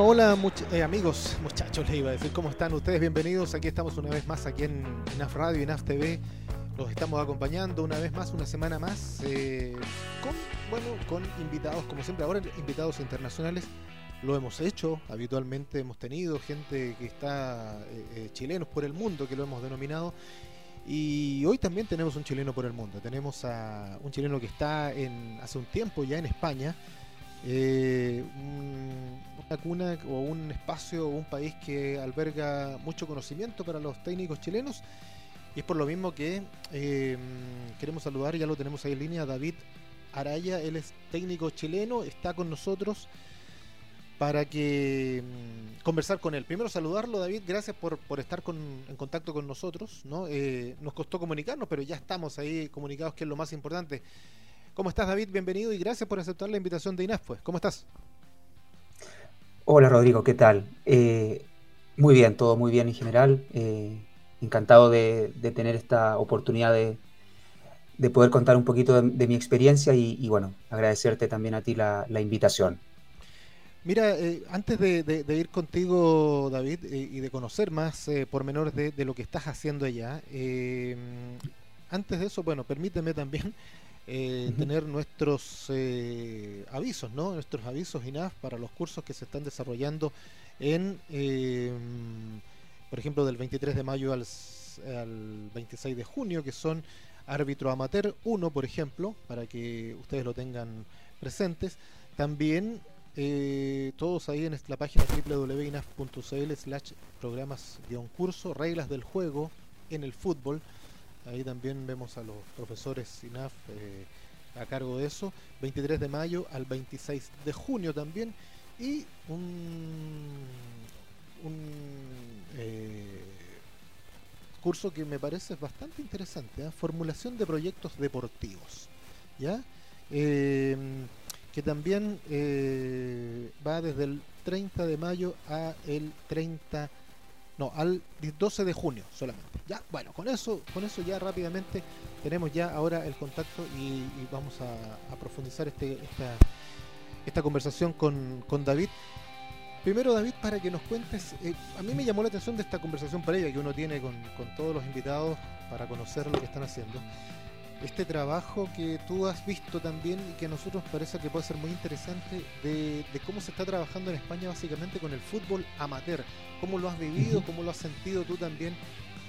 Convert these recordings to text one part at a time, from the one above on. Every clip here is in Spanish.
Bueno, hola eh, amigos, muchachos, les iba a decir, ¿cómo están ustedes? Bienvenidos, aquí estamos una vez más aquí en INAF Radio, INAF TV. Los estamos acompañando una vez más, una semana más, eh, con, bueno, con invitados, como siempre, ahora invitados internacionales. Lo hemos hecho, habitualmente hemos tenido gente que está, eh, chilenos por el mundo, que lo hemos denominado. Y hoy también tenemos un chileno por el mundo. Tenemos a un chileno que está en, hace un tiempo ya en España eh, una cuna o un espacio o un país que alberga mucho conocimiento para los técnicos chilenos. Y es por lo mismo que eh, queremos saludar, ya lo tenemos ahí en línea, David Araya, él es técnico chileno, está con nosotros para que mm, conversar con él. Primero saludarlo, David, gracias por, por estar en contacto con nosotros. ¿no? Eh, nos costó comunicarnos, pero ya estamos ahí comunicados, que es lo más importante. ¿Cómo estás, David? Bienvenido y gracias por aceptar la invitación de INAF. Pues. ¿Cómo estás? Hola, Rodrigo, ¿qué tal? Eh, muy bien, todo muy bien en general. Eh, encantado de, tener esta oportunidad de, poder contar un poquito de, mi experiencia y, bueno, agradecerte también a ti la, invitación. Mira, eh, antes de, ir contigo, David, y de conocer más pormenores de, lo que estás haciendo allá, antes de eso, bueno, permíteme también eh, tener nuestros eh, avisos, ¿no? Nuestros avisos INAF para los cursos que se están desarrollando en, eh, por ejemplo, del 23 de mayo al, 26 de junio, que son árbitro amateur 1, por ejemplo, para que ustedes lo tengan presentes. También todos ahí en la página www.inaf.cl slash programas-curso, reglas del juego en el fútbol Ahí también vemos a los profesores INAF eh, a cargo de eso. 23 de mayo al 26 de junio también. Y un, eh, curso que me parece bastante interesante, ¿eh? formulación de proyectos deportivos. ¿ya? Em, que también va desde el 30 de mayo a el 30 no, al 12 de junio solamente. Ya, bueno, con eso, con eso ya rápidamente tenemos ya ahora el contacto y, vamos a, profundizar este, esta, esta conversación con, David. Primero, David, para que nos cuentes, eh, a mí me llamó la atención de esta conversación previa que uno tiene con, con todos los invitados para conocer lo que están haciendo este trabajo que tú has visto también y que a nosotros parece que puede ser muy interesante de, cómo se está trabajando en España básicamente con el fútbol amateur. ¿Cómo lo has vivido? ¿Cómo lo has sentido tú también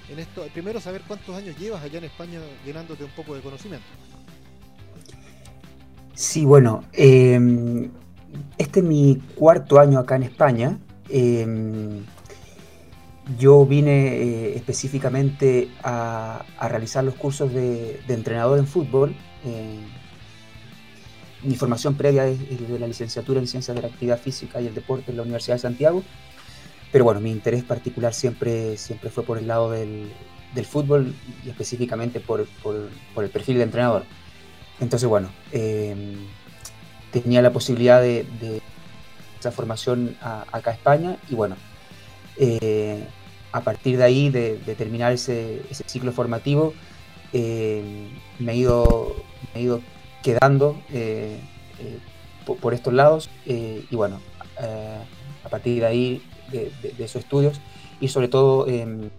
en esto? Primero saber cuántos años llevas allá en España llenándote un poco de conocimiento. Sí, bueno, em, este es mi cuarto año acá en España. Em, yo vine eh, específicamente a, realizar los cursos de, entrenador en fútbol. Eh, mi formación previa es, de la licenciatura en Ciencias de la Actividad Física y el Deporte en la Universidad de Santiago. Pero bueno, mi interés particular siempre, siempre fue por el lado del, fútbol y específicamente por, el perfil de entrenador. Entonces, bueno, eh, tenía la posibilidad de, esa formación acá a España y bueno, a partir de ahí, de, terminar ese, ciclo formativo, eh, me, he ido, he ido quedando eh, por, estos lados y bueno, a partir de ahí, de, esos estudios y sobre todo em,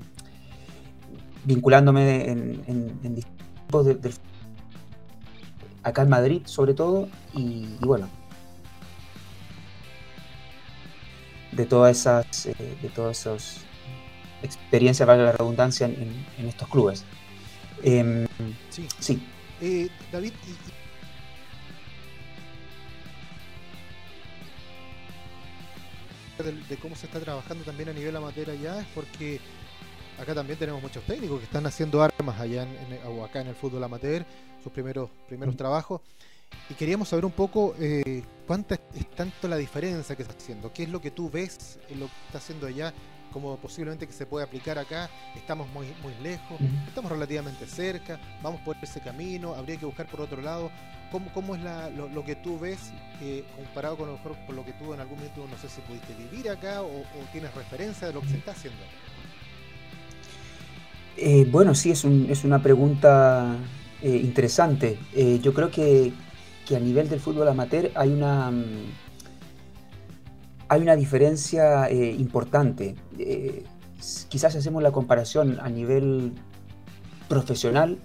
vinculándome en, en, distintos de, acá en Madrid sobre todo y bueno de todas esas, eh, de todos esos experiencias, valga la redundancia, en, estos clubes. Em, sí. sí. Eh, David, de, cómo se está trabajando también a nivel amateur allá es porque acá también tenemos muchos técnicos que están haciendo armas allá en, o acá en el fútbol amateur, sus primeros primeros trabajos. Y queríamos saber un poco eh, cuánta es tanto la diferencia que está haciendo, qué es lo que tú ves en lo que está haciendo allá, como posiblemente que se puede aplicar acá, estamos muy, muy lejos, estamos relativamente cerca, vamos por ese camino, habría que buscar por otro lado. ¿Cómo, cómo es lo, que tú ves eh, comparado con lo, mejor, con lo que tú en algún momento, no sé si pudiste vivir acá o, tienes referencia de lo que se está haciendo? Eh, bueno, sí, es, un, es una pregunta interesante. yo creo que, que a nivel del fútbol amateur hay una, mm, hay una diferencia importante. quizás hacemos la comparación a nivel profesional,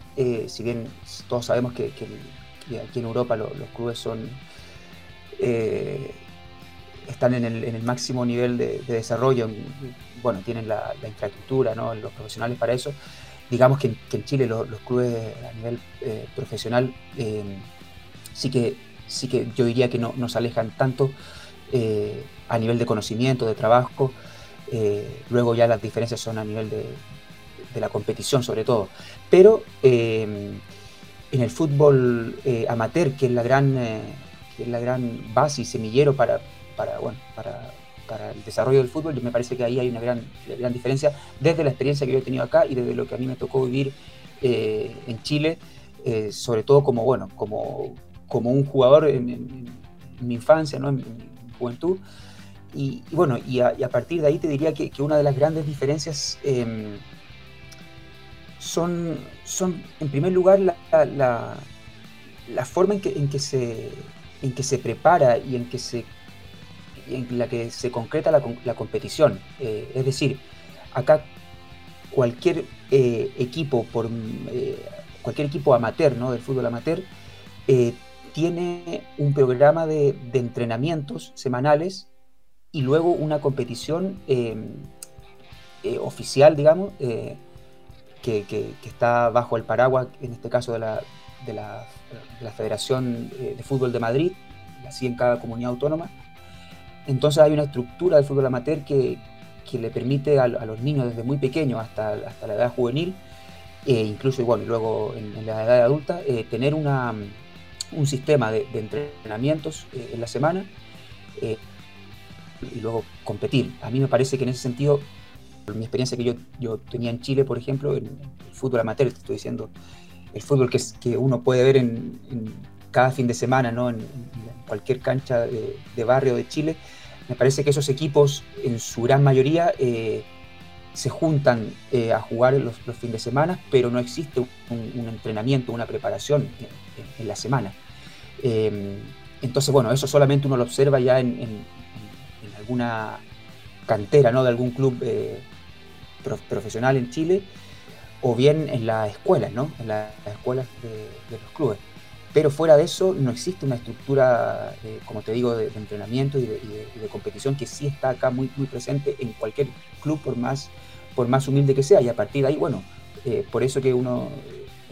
si bien todos sabemos que, aquí en Europa los clubes son están en el, máximo nivel de, desarrollo, bueno, tienen la, infraestructura, los profesionales para eso. Digamos que, en Chile los, clubes a nivel eh, profesional eh, sí, que, sí que yo diría que no, nos alejan tanto eh, a nivel de conocimiento, de trabajo. luego ya las diferencias son a nivel de, la competición sobre todo. Pero en el fútbol amateur, que es la gran, que es la gran base y semillero para, para, bueno, para, para el desarrollo del fútbol, me parece que ahí hay una gran, gran diferencia desde la experiencia que yo he tenido acá y desde lo que a mí me tocó vivir eh, en Chile, eh, sobre todo como, bueno, como, como un jugador en, mi infancia, ¿no? en, mi juventud. Y, bueno, y a, partir de ahí te diría que, una de las grandes diferencias em, son, son, en primer lugar, la, la, la forma en que, en, que se, en que se prepara y en que se en la que se concreta la, competición. Eh, es decir, acá cualquier eh, equipo, por, eh, cualquier equipo amateur, ¿no? del fútbol amateur, tiene un programa de, entrenamientos semanales y luego una competición oficial, digamos, que, está bajo el paraguas, en este caso de la, de la, de la Federación de Fútbol de Madrid, así en cada comunidad autónoma, entonces hay una estructura del fútbol amateur que, le permite a, los niños desde muy pequeños hasta, hasta la edad juvenil, e incluso igual luego en, la edad adulta, eh, tener una, un sistema de, entrenamientos eh, en la semana y luego competir. A mí me parece que en ese sentido, mi experiencia que yo, yo tenía en Chile, por ejemplo, en el fútbol amateur, te estoy diciendo, el fútbol que, que uno puede ver en, cada fin de semana, ¿no? en, cualquier cancha de, de barrio de Chile, me parece que esos equipos, en su gran mayoría, eh, se juntan eh, a jugar los, los, fines de semana, pero no existe un, entrenamiento, una preparación en, la semana. Eh, entonces, bueno, eso solamente uno lo observa ya en, alguna cantera ¿no? de algún club profesional en Chile, o bien en las escuelas, ¿no? en las escuelas de los clubes. Pero fuera de eso no existe una estructura, eh, como te digo, de, entrenamiento y de, competición que sí está acá muy, muy presente en cualquier club, por más, por más humilde que sea. Y a partir de ahí, bueno, eh, por eso que uno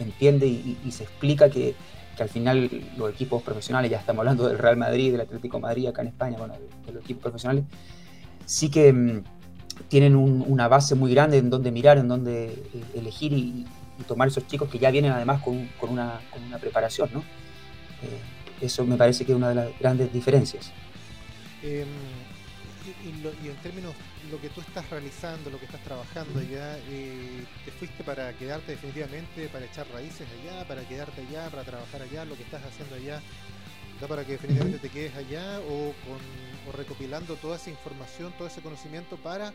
entiende y, se explica que, al final los equipos profesionales, ya estamos hablando del Real Madrid, del Atlético Madrid acá en España, bueno, de, los equipos profesionales, sí que mm, tienen una base muy grande en donde mirar, en donde eh, elegir y, tomar esos chicos que ya vienen además con, con, una, con una, preparación, ¿no? Eh, eso me parece que es una de las grandes diferencias. Em, y, en términos lo que tú estás realizando, lo que estás trabajando allá, eh, ¿te fuiste para quedarte definitivamente, para echar raíces allá, para quedarte allá, para trabajar allá, lo que estás haciendo allá? ¿Da para que definitivamente te quedes allá o, con, o recopilando toda esa información, todo ese conocimiento para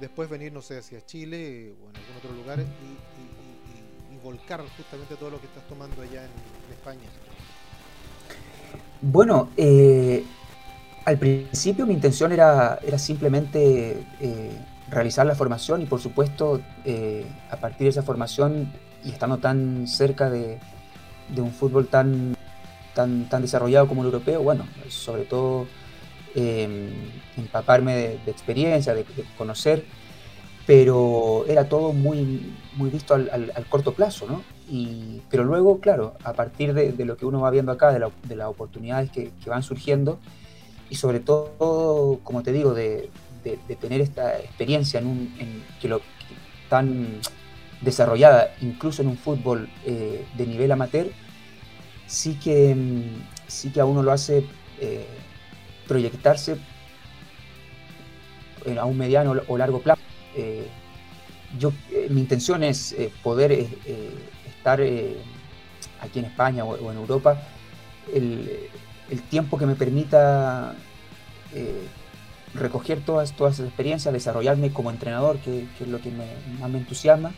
después venir, no sé, hacia Chile o en algún otro lugar y volcar justamente todo lo que estás tomando allá en, España? Bueno, eh, al principio mi intención era, era simplemente eh, realizar la formación y por supuesto eh, a partir de esa formación y estando tan cerca de, un fútbol tan, tan, tan desarrollado como el europeo, bueno, sobre todo empaparme de, experiencia, de conocer pero era todo muy, muy visto al, corto plazo, ¿no? Y, pero luego, claro, a partir de, lo que uno va viendo acá, de, las oportunidades que, van surgiendo, y sobre todo, como te digo, de, tener esta experiencia en un, que lo, tan desarrollada, incluso en un fútbol eh, de nivel amateur, sí que, sí que a uno lo hace eh, proyectarse a un mediano o largo plazo. Eh, yo, mi intención es poder estar aquí en España o, en Europa tiempo que me permita recoger todas, todas esas experiencias, desarrollarme como entrenador, que, es lo que más me entusiasma.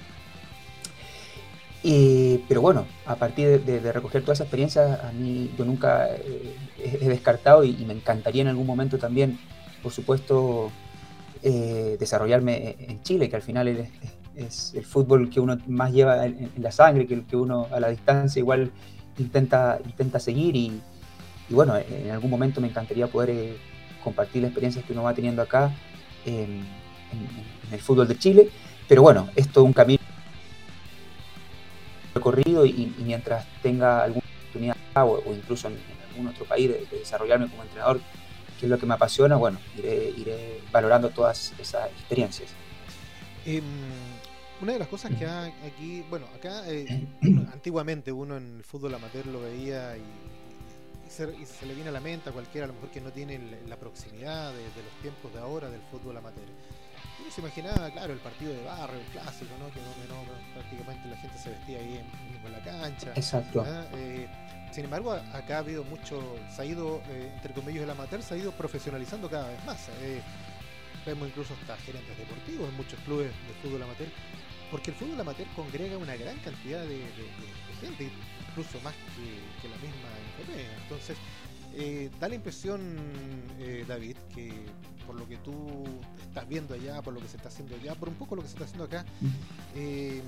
pero bueno, a partir de, recoger todas esas experiencias, a mí yo nunca he descartado y, me encantaría en algún momento también por supuesto, desarrollarme en Chile, que al final es, el fútbol que uno más lleva en, la sangre, que, que uno a la distancia igual intenta, intenta seguir y, bueno, en algún momento me encantaría poder compartir las experiencias que uno va teniendo acá en, el fútbol de Chile, pero bueno, esto es un camino recorrido y, mientras tenga alguna oportunidad o, o incluso en, algún otro país de, desarrollarme como entrenador, que es lo que me apasiona, bueno, iré, valorando todas esas experiencias. Em, una de las cosas que aquí, bueno, acá eh, antiguamente uno en el fútbol amateur lo veía y, se, le viene a la mente a cualquiera, a lo mejor que no tiene la proximidad de, los tiempos de ahora del fútbol amateur. Uno se imaginaba, claro, el partido de barrio, el clásico, ¿no? Que no, prácticamente la gente se vestía ahí en, la cancha. Exacto. Eh, sin embargo, acá ha habido mucho, se ha ido, eh, entre comillas, el amateur se ha ido profesionalizando cada vez más. vemos incluso hasta gerentes deportivos en muchos clubes de fútbol amateur porque el fútbol amateur congrega una gran cantidad de, gente, incluso más que, la misma enfermedad. Entonces, eh, da la impresión, eh, David, que por lo que tú estás viendo allá, por lo que se está haciendo allá, por un poco lo que se está haciendo acá, eh,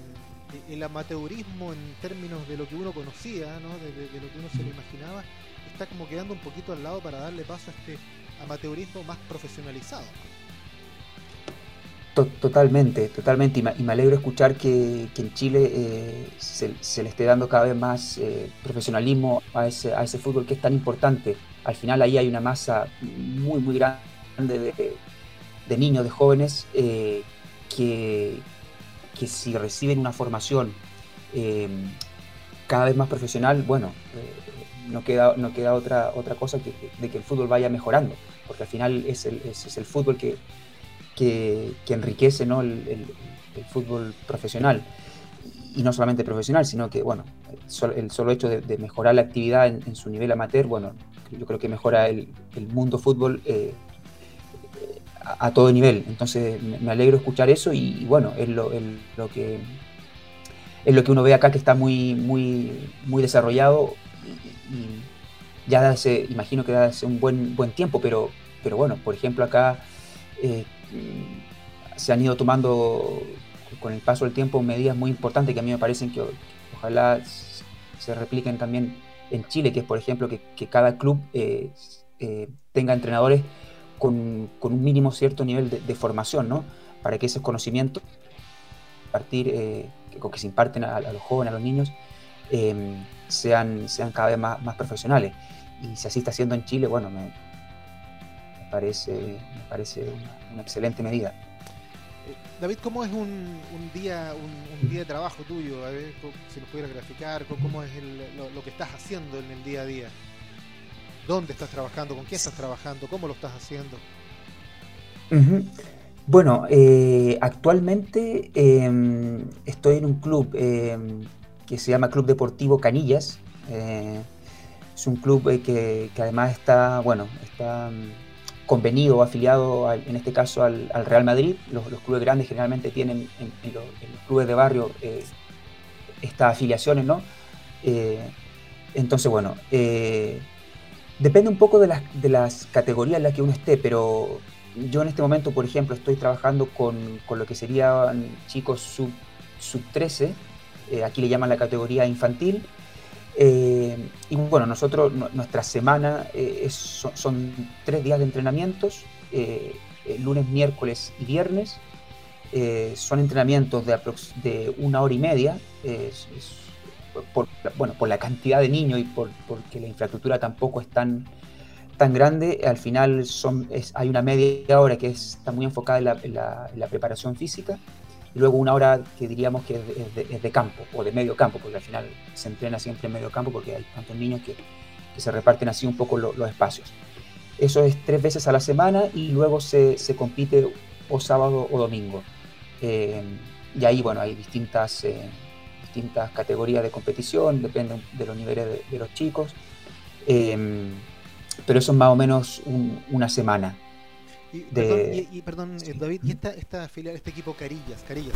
el amateurismo en términos de lo que uno conocía, ¿no? de, lo que uno se lo imaginaba, está como quedando un poquito al lado para darle paso a este amateurismo más profesionalizado. Totalmente, totalmente. Y me, alegro escuchar que, en Chile eh, se, le esté dando cada vez más eh, profesionalismo a ese, a ese fútbol que es tan importante. Al final ahí hay una masa muy, muy grande de, niños, de jóvenes, eh, que, que, si reciben una formación cada vez más profesional, bueno, no queda, no queda otra, otra cosa que, de que el fútbol vaya mejorando, porque al final es el, es el fútbol que que, enriquece ¿no? el, fútbol profesional. Y no solamente profesional, sino que, bueno, el solo hecho de, mejorar la actividad en, su nivel amateur, bueno, yo creo que mejora el, mundo fútbol eh, a, todo nivel. Entonces, me, alegro escuchar eso y, bueno, es lo, lo, que es lo que uno ve acá que está muy, muy, muy desarrollado y, ya hace, imagino que hace un buen, buen tiempo, pero, pero bueno, por ejemplo acá eh, se han ido tomando con el paso del tiempo medidas muy importantes que a mí me parecen que, ojalá se repliquen también en Chile, que es por ejemplo que, cada club eh, eh, tenga entrenadores con, un mínimo cierto nivel de, formación, ¿no? Para que esos conocimientos partir, eh, que, se imparten a, los jóvenes, a los niños, sean, sean cada vez más, más profesionales. Y si así está haciendo en Chile, bueno, me, parece, me parece una, excelente medida. Eh, David, ¿cómo es un, día un, día de trabajo tuyo? A ver, si nos pudieras graficar, ¿cómo es lo, que estás haciendo en el día a día? ¿Dónde estás trabajando? ¿Con qué estás trabajando? ¿Cómo lo estás haciendo? Bueno, eh, actualmente em, estoy en un club em, que se llama Club Deportivo Canillas. Eh, es un club que, que, además está, bueno, está convenido o afiliado, en este caso al, Real Madrid. Los, clubes grandes generalmente tienen en, los, clubes de barrio eh, estas afiliaciones, ¿no? Eh, entonces, bueno, eh, depende un poco de las, de las, categorías en las que uno esté, pero yo en este momento, por ejemplo, estoy trabajando con, con lo que serían chicos sub, sub 13, aquí le llaman la categoría infantil, eh, y bueno, nosotros, nuestra semana eh, son, tres días de entrenamientos, eh, lunes, miércoles y viernes. son entrenamientos de, de, una hora y media, por, bueno, por la cantidad de niños y por, porque la infraestructura tampoco es tan, tan grande. Al final son, hay una media hora que está muy enfocada en la preparación física y luego una hora que diríamos que es de, campo o de medio campo, porque al final se entrena siempre en medio campo porque hay tantos niños que, se reparten así un poco los espacios. Eso es tres veces a la semana y luego se, compite o sábado o domingo. Eh, y ahí, bueno, hay distintas, eh, distintas categorías de competición, depende de los niveles de, los chicos. Eh, pero eso es más o menos una semana. Y, perdón, eh, David, ¿y esta, esta filial, este equipo Carillas, Carillas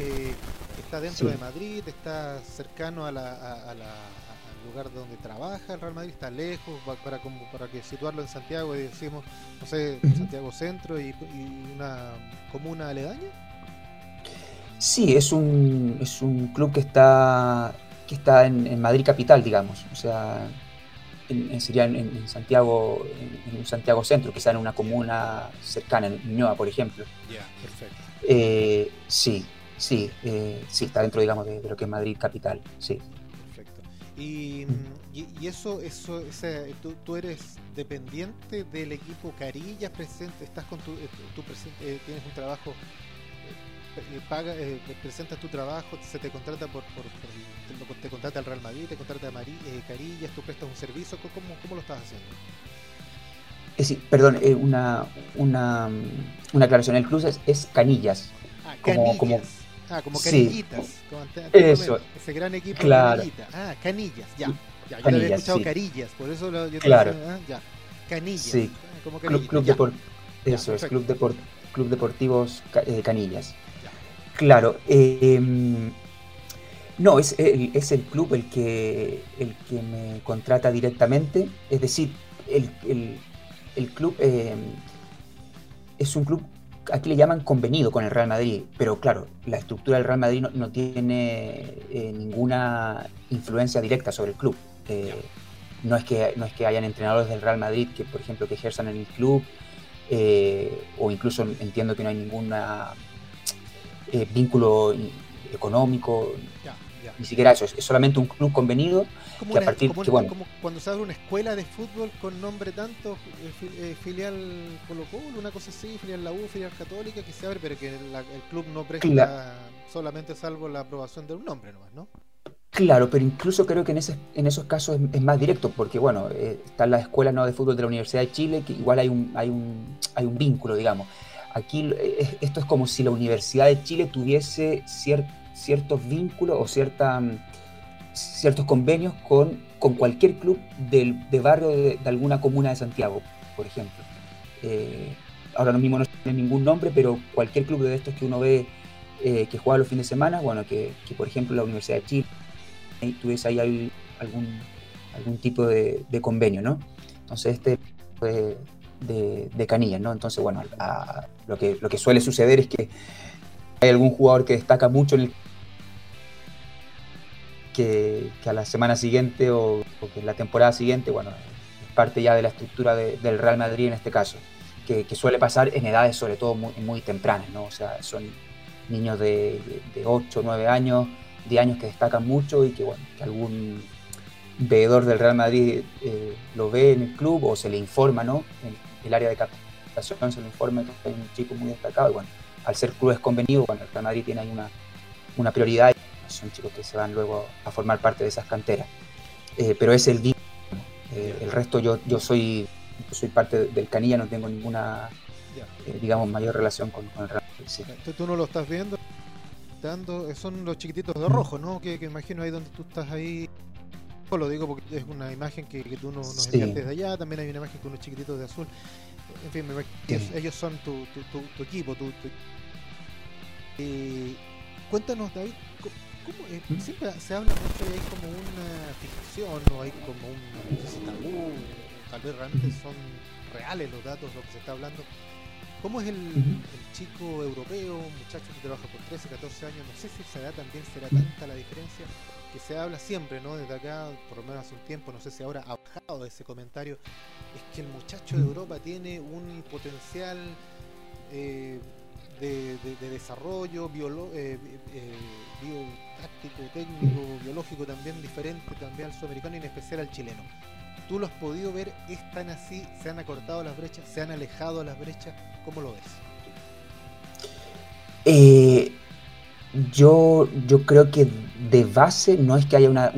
eh, está dentro de Madrid, está cercano a la, lugar donde trabaja el Real Madrid? ¿Está lejos? Para, como, para que situarlo en Santiago, y decimos, no sé, Santiago Centro y, una comuna aledaña. Sí, es un, es un club que está, que está en, Madrid capital, digamos. O sea, sería en, Santiago, en, un Santiago Centro, quizá en una comuna cercana, en Ñoa, por ejemplo. Ya, perfecto. Eh, sí, Sí, eh, sí, está dentro, digamos, de, lo que es Madrid capital, sí. Perfecto. Y, y, eso, eso, ese, tú, tú, eres dependiente del equipo Carillas presente, estás con tu, eh, tu, eh, tienes un trabajo, eh, paga, presentas tu trabajo, se te contrata por, por, te, contrata el Real Madrid, te contrata Mari, Carillas, tú prestas un servicio, ¿cómo, cómo lo estás haciendo? Sí, perdón, una, una, una aclaración. El club es, es Canillas. Ah, como, como, Ah, como Canillitas. Eso. Ese gran equipo claro. Ah, Canillas, ya. ya yo había escuchado Carillas, por eso lo, yo claro. ah, ya. Canillas. Sí. Ah, como Club, club Deport eso es, Club, Deport club Deportivos eh, Canillas. Claro. Eh, no, es el, es el club el que, el que me contrata directamente. Es decir, el, el, club eh, es un club aquí le llaman convenido con el Real Madrid, pero claro, la estructura del Real Madrid no, tiene eh, ninguna influencia directa sobre el club. Eh, no, es que, no es que hayan entrenadores del Real Madrid que, por ejemplo, que ejerzan en el club, eh, o incluso entiendo que no hay ningún vínculo económico, ni siquiera eso, es solamente un club convenido como que a partir bueno, como cuando se abre una escuela de fútbol con nombre tanto eh, eh, filial Colo Colo, una cosa así, filial La U, filial Católica, que se abre, pero que el club no presta solamente salvo la aprobación de un nombre nomás, ¿no? Claro, pero incluso creo que en, ese, en esos casos es, más directo, porque bueno, eh, está la escuela ¿no? de fútbol de la Universidad de Chile, que igual hay un, hay un, hay un vínculo, digamos. Aquí esto es como si la Universidad de Chile tuviese ciertos vínculos o cierta ciertos convenios con, con cualquier club del, de barrio de, alguna comuna de Santiago, por ejemplo. Eh, ahora mismo no tiene ningún nombre, pero cualquier club de estos que uno ve eh, que juega los fines de semana, bueno, que, que, por ejemplo la Universidad de Chile tuviese ahí algún, algún tipo de, convenio, ¿no? Entonces este de, de, Canillas, ¿no? Entonces, bueno, lo, que, lo que suele suceder es que hay algún jugador que destaca mucho en el que, a la semana siguiente o, que en la temporada siguiente, bueno, es parte ya de la estructura del Real Madrid en este caso, que, suele pasar en edades sobre todo muy, muy, tempranas, ¿no? O sea, son niños de, de, 8, 9 años, de años que destacan mucho y que, bueno, que algún veedor del Real Madrid eh, lo ve en el club o se le informa, ¿no? El área de captación se le informa que hay un chico muy destacado y, bueno, al ser clubes convenidos, bueno, el Real Madrid tiene ahí una, una prioridad son chicos que se van luego a formar parte de esas canteras. Eh, pero es el vínculo. Eh, el resto yo, yo soy, soy parte del Canilla, no tengo ninguna, eh, digamos, mayor relación con, el Real sí. Tú no lo estás viendo, son los chiquititos de rojo, ¿no? Que, imagino ahí donde tú estás ahí. Lo digo porque es una imagen que, tú nos, nos desde allá, también hay una imagen con unos chiquititos de azul. En fin, ellos, son tu, tu, tu, equipo. Tu, cuéntanos, David, eh, siempre se habla mucho y hay como una ficción o hay como un tabú, tal vez realmente son reales los datos, lo que se está hablando. ¿Cómo es el, chico europeo, un muchacho que trabaja por 13, 14 años? No sé si esa edad también será tanta la diferencia que se habla siempre, ¿no? Desde acá, por lo menos hace un tiempo, no sé si ahora ha bajado ese comentario, es que el muchacho de Europa tiene un potencial eh, de, desarrollo biolo, eh, eh, técnico, biológico también diferente también al sudamericano y en especial al chileno. ¿Tú lo has podido ver? ¿Están así? ¿Se han acortado las brechas? ¿Se han alejado las brechas? ¿Cómo lo ves? Eh, yo, yo creo que de base no es que haya una,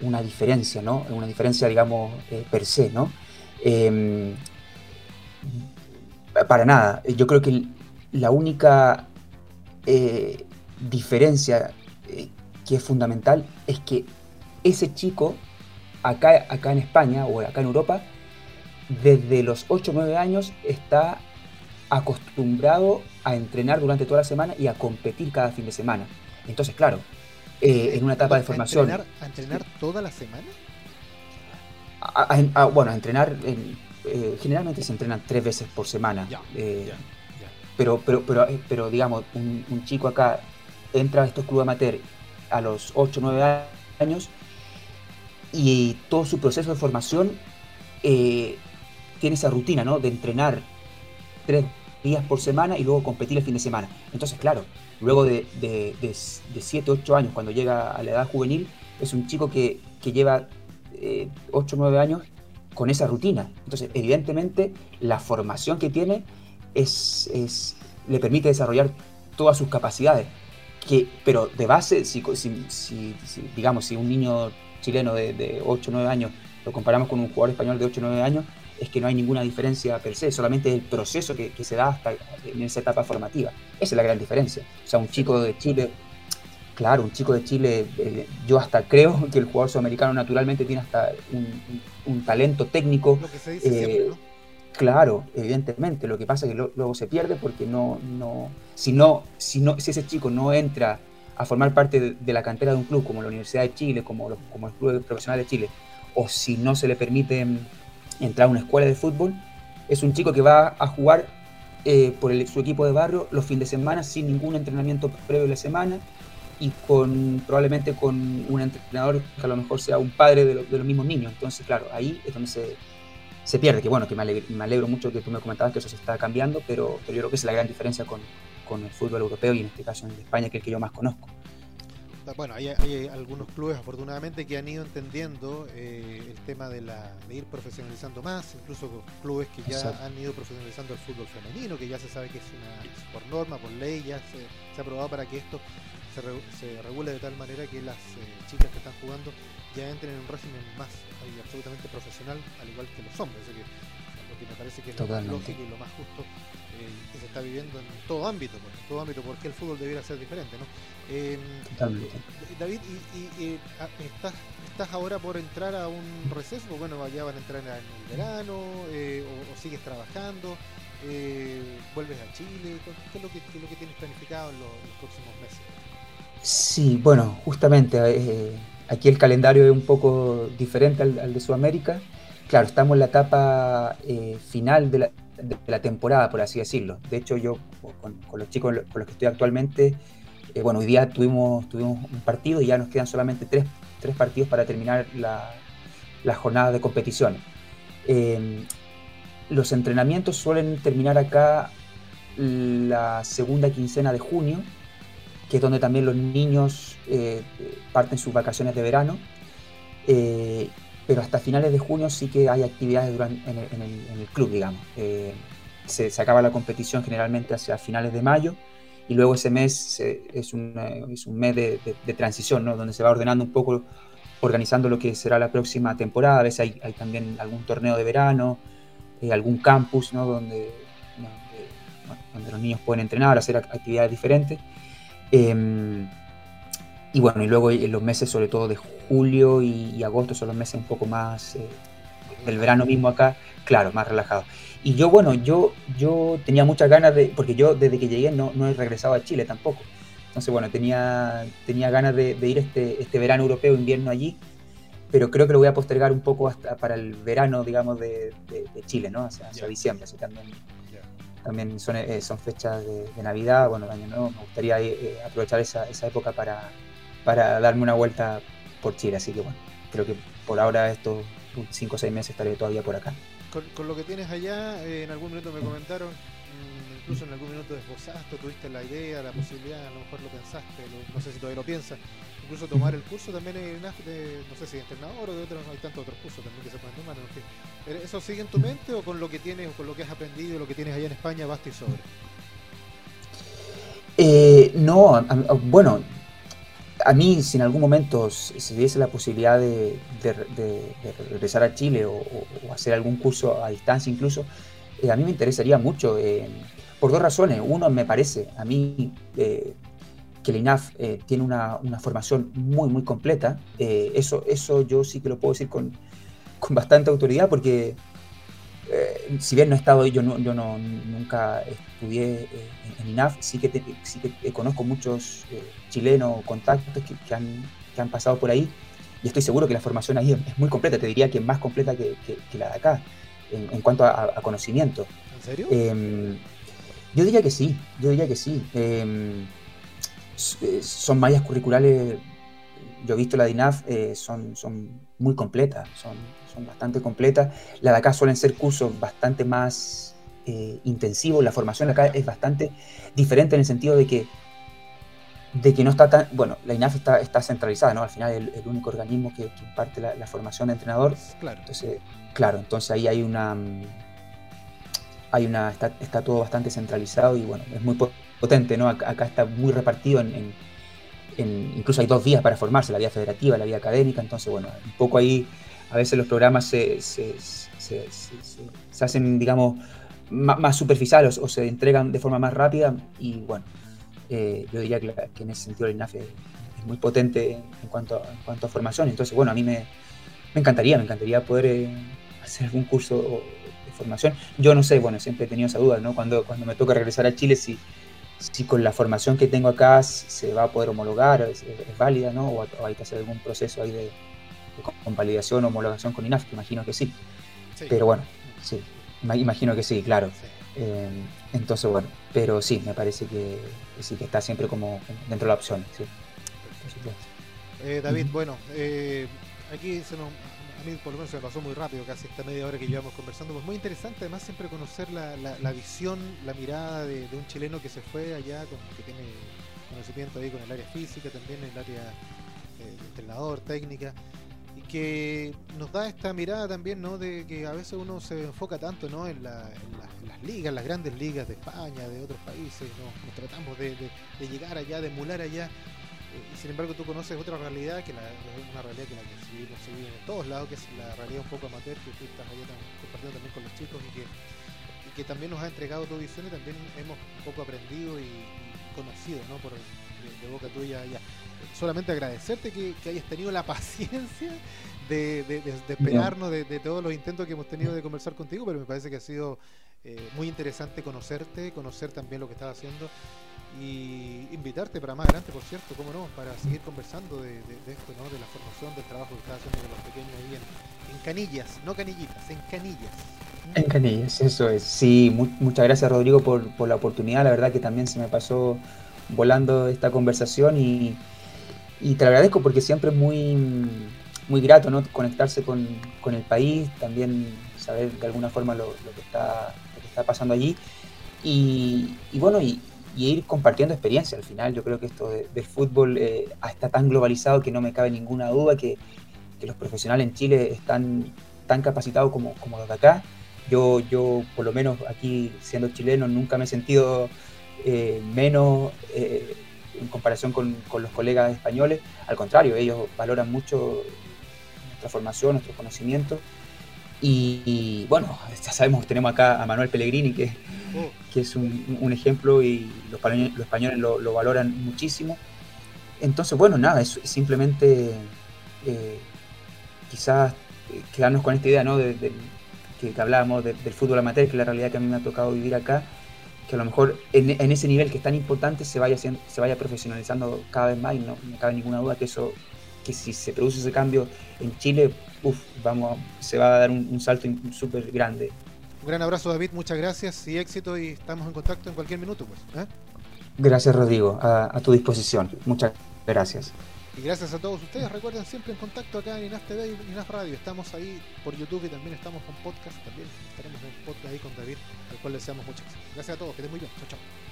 una, diferencia, ¿no? Una diferencia, digamos, per se, ¿no? Em, para nada. Yo creo que la única eh, diferencia eh, que es fundamental es que ese chico, acá, acá en España o acá en Europa, desde los 8 o 9 años está acostumbrado a entrenar durante toda la semana y a competir cada fin de semana. Entonces, claro, eh, en una etapa de formación. ¿A entrenar, toda la semana? bueno, a entrenar, eh, generalmente se entrenan tres veces por semana. Eh, pero, pero, pero, pero, digamos, un, chico acá entra a estos clubes amateur a los 8 o 9 años y todo su proceso de formación tiene esa rutina, ¿no? De entrenar tres días por semana y luego competir el fin de semana. Entonces, claro, luego de, de, de, 7, 8 años, cuando llega a la edad juvenil, es un chico que, lleva 8 o 9 años con esa rutina. Entonces, evidentemente, la formación que tiene es, es, le permite desarrollar todas sus capacidades. Que, pero de base, si, si, digamos, si un niño chileno de, de 8 o 9 años lo comparamos con un jugador español de 8 o 9 años, es que no hay ninguna diferencia per se, solamente el proceso que, se da hasta en esa etapa formativa. Esa es la gran diferencia. O sea, un chico de Chile, claro, un chico de Chile, eh, yo hasta creo que el jugador sudamericano naturalmente tiene hasta un, talento técnico. Lo que se dice siempre, ¿no? Claro, evidentemente. Lo que pasa es que luego se pierde porque no, no, si no, si no, si ese chico no entra a formar parte de, la cantera de un club como la Universidad de Chile, como, como el Club Profesional de Chile, o si no se le permite entrar a una escuela de fútbol, es un chico que va a jugar eh, por su equipo de barrio los fines de semana sin ningún entrenamiento previo de la semana y con probablemente con un entrenador que a lo mejor sea un padre de, los mismos niños. Entonces, claro, ahí es donde se, pierde. Que bueno, que me alegro, mucho que tú me comentabas que eso se está cambiando, pero, pero yo creo que es la gran diferencia con, con el fútbol europeo y en este caso en España, que es el que yo más conozco bueno, hay, algunos clubes afortunadamente que han ido entendiendo eh, el tema de, la, de ir profesionalizando más, incluso clubes que ya han ido profesionalizando el fútbol femenino, que ya se sabe que es una por norma, por ley, ya se, ha aprobado para que esto se, regule de tal manera que las eh, chicas que están jugando ya entren en un régimen más absolutamente profesional, al igual que los hombres. que me parece que es lo más lógico y lo más justo eh, que se está viviendo en todo ámbito, pues, en todo ámbito, porque el fútbol debiera ser diferente, ¿no? Eh, David, ¿y, ah, estás, estás ahora por entrar a un receso? Bueno, ya van a entrar en el verano, eh, o, sigues trabajando, vuelves a Chile, ¿qué es lo que, lo que tienes planificado en los, próximos meses? Sí, bueno, justamente aquí el calendario es un poco diferente al, de Sudamérica. Claro, estamos en la etapa final de la, temporada, por así decirlo. De hecho, yo con, los chicos con los que estoy actualmente, eh, bueno, hoy día tuvimos, un partido y ya nos quedan solamente tres, partidos para terminar la, la jornada de competición. Em, los entrenamientos suelen terminar acá la segunda quincena de junio, que es donde también los niños eh, parten sus vacaciones de verano. Eh, pero hasta finales de junio sí que hay actividades en, el, club, digamos. Eh, se, acaba la competición generalmente hacia finales de mayo y luego ese mes es, un, es, un, mes de, transición, ¿no? donde se va ordenando un poco, organizando lo que será la próxima temporada. A veces hay, hay también algún torneo de verano, eh, algún campus ¿no? donde, donde, los niños pueden entrenar, hacer actividades diferentes. Em, y bueno, y luego en los meses sobre todo de julio y, agosto son los meses un poco más eh, del verano mismo acá, claro, más relajado. Y yo, bueno, yo, yo tenía muchas ganas de, porque yo desde que llegué no, no he regresado a Chile tampoco. Entonces, bueno, tenía, tenía ganas de, ir este, este verano europeo, invierno allí, pero creo que lo voy a postergar un poco hasta para el verano, digamos, de, Chile, ¿no? Hacia, diciembre, así también, también son, eh, son fechas de, Navidad, bueno, año nuevo, me gustaría eh, aprovechar esa, esa época para, para darme una vuelta por Chile. Así que bueno, creo que por ahora estos 5 o 6 meses estaré todavía por acá. Con, lo que tienes allá, eh, en algún momento me comentaron, mm, incluso en algún minuto desbozaste, tuviste la idea, la posibilidad, a lo mejor lo pensaste, no sé si todavía lo piensas, incluso tomar el curso también en de, no sé si de entrenador o de otros, hay tantos otros cursos también que se pueden tomar. En ¿Eso sigue en tu mente o con lo que tienes, o con lo que has aprendido, lo que tienes allá en España, basta y sobre? Eh, no, bueno, a mí, si en algún momento se diese la posibilidad de, regresar a Chile o, hacer algún curso a distancia incluso, eh, a mí me interesaría mucho, eh, por dos razones. Uno, me parece a mí eh, que el INAF tiene una, formación muy, muy completa. eso, eso yo sí que lo puedo decir con, con bastante autoridad porque eh, si bien no he estado, yo, no, yo no, nunca estudié en, INAF, sí que, sí que conozco muchos chilenos, contactos que, han, que han pasado por ahí y estoy seguro que la formación ahí es muy completa, te diría que más completa que, la de acá, en, cuanto a, conocimiento. ¿En serio? Em, yo diría que sí, yo diría que sí. Em, eh, son mallas curriculares, yo he visto la DINAF, eh, son, son muy completas, son, son bastante completas. La de acá suelen ser cursos bastante más eh, intensivos, la formación de acá es bastante diferente en el sentido de que de que no está tan, bueno, la INAF está, está centralizada, ¿no? Al final es el, único organismo que, imparte la, formación de entrenador. Claro. Entonces, claro, entonces ahí hay una, hay una, está, está todo bastante centralizado y bueno, es muy potente, ¿no? Acá, está muy repartido en, en, incluso hay dos vías para formarse, la vía federativa, la vía académica, entonces bueno, un poco ahí a veces los programas se, se, se, se hacen, digamos, más, superficiales o se entregan de forma más rápida y bueno, eh, yo diría que, en ese sentido el INAFE es muy potente en cuanto, a, en cuanto a formación. Entonces, bueno, a mí me, me encantaría, me encantaría poder eh, hacer algún curso de formación. Yo no sé, bueno, siempre he tenido esa duda, ¿no? Cuando, cuando me toca regresar a Chile, si, si con la formación que tengo acá se va a poder homologar, es, válida, ¿no? O, hay que hacer algún proceso ahí de, de convalidación o homologación con INAF, imagino que sí. Pero bueno, sí, imagino que sí, claro. Eh, entonces, bueno, pero sí, me parece que, sí, que está siempre como dentro de la opción. Eh, David, bueno, eh, aquí se nos, a mí por lo menos se me pasó muy rápido, casi esta media hora que llevamos conversando. Pues muy interesante, además, siempre conocer la, la, visión, la mirada de, un chileno que se fue allá, que tiene conocimiento ahí con el área física, también el área de entrenador, técnica que nos da esta mirada también, ¿no? De que a veces uno se enfoca tanto, ¿no? En, las ligas, las grandes ligas de España, de otros países, ¿no? Nos tratamos de, llegar allá, de emular allá. Sin embargo, tú conoces otra realidad, que es una realidad que la que se vive, en todos lados, que es la realidad un poco amateur que tú estás allá compartiendo también con los chicos y que, y que también nos ha entregado tu visión y también hemos un poco aprendido y, conocido, ¿no? Por, de, boca tuya allá solamente agradecerte que, hayas tenido la paciencia de, esperarnos de, todos los intentos que hemos tenido de conversar contigo, pero me parece que ha sido eh, muy interesante conocerte, conocer también lo que estás haciendo y invitarte para más adelante, por cierto, cómo no, para seguir conversando de, esto, ¿no? de la formación, del trabajo que estás haciendo con los pequeños ahí en, canillas, no canillitas, en canillas. En canillas, eso es. Sí, muchas gracias Rodrigo por, por la oportunidad, la verdad que también se me pasó volando esta conversación y te lo agradezco porque siempre es muy, muy grato ¿no? conectarse con, con el país, también saber de alguna forma lo, lo, que, está, está pasando allí. Y, y bueno, y, y, ir compartiendo experiencia. Al final yo creo que esto del fútbol eh, está tan globalizado que no me cabe ninguna duda que, que, los profesionales en Chile están tan capacitados como, como los de acá. Yo, yo, por lo menos aquí siendo chileno, nunca me he sentido eh, menos... Eh, en comparación con, los colegas españoles. Al contrario, ellos valoran mucho nuestra formación, nuestro conocimiento. Y, bueno, ya sabemos que tenemos acá a Manuel Pellegrini, que, que es un, ejemplo y los, los españoles lo, valoran muchísimo. Entonces, bueno, nada, es simplemente eh, quizás eh, quedarnos con esta idea ¿no? de, que, hablábamos del fútbol amateur, que es la realidad que a mí me ha tocado vivir acá, que a lo mejor en, ese nivel que es tan importante se vaya, se vaya profesionalizando cada vez más y no me cabe ninguna duda que eso, que si se produce ese cambio en Chile, vamos, se va a dar un, salto súper grande. Un gran abrazo David, muchas gracias y éxito y estamos en contacto en cualquier minuto. Pues, ¿eh? Gracias Rodrigo, a, a tu disposición. Muchas gracias. Y gracias a todos ustedes. Recuerden siempre en contacto acá en INAF TV y INAF Radio. Estamos ahí por YouTube y también estamos con podcast. También estaremos en podcast ahí con David, al cual le deseamos mucho éxito. Gracias a todos. Que estén muy bien. Chao, chao.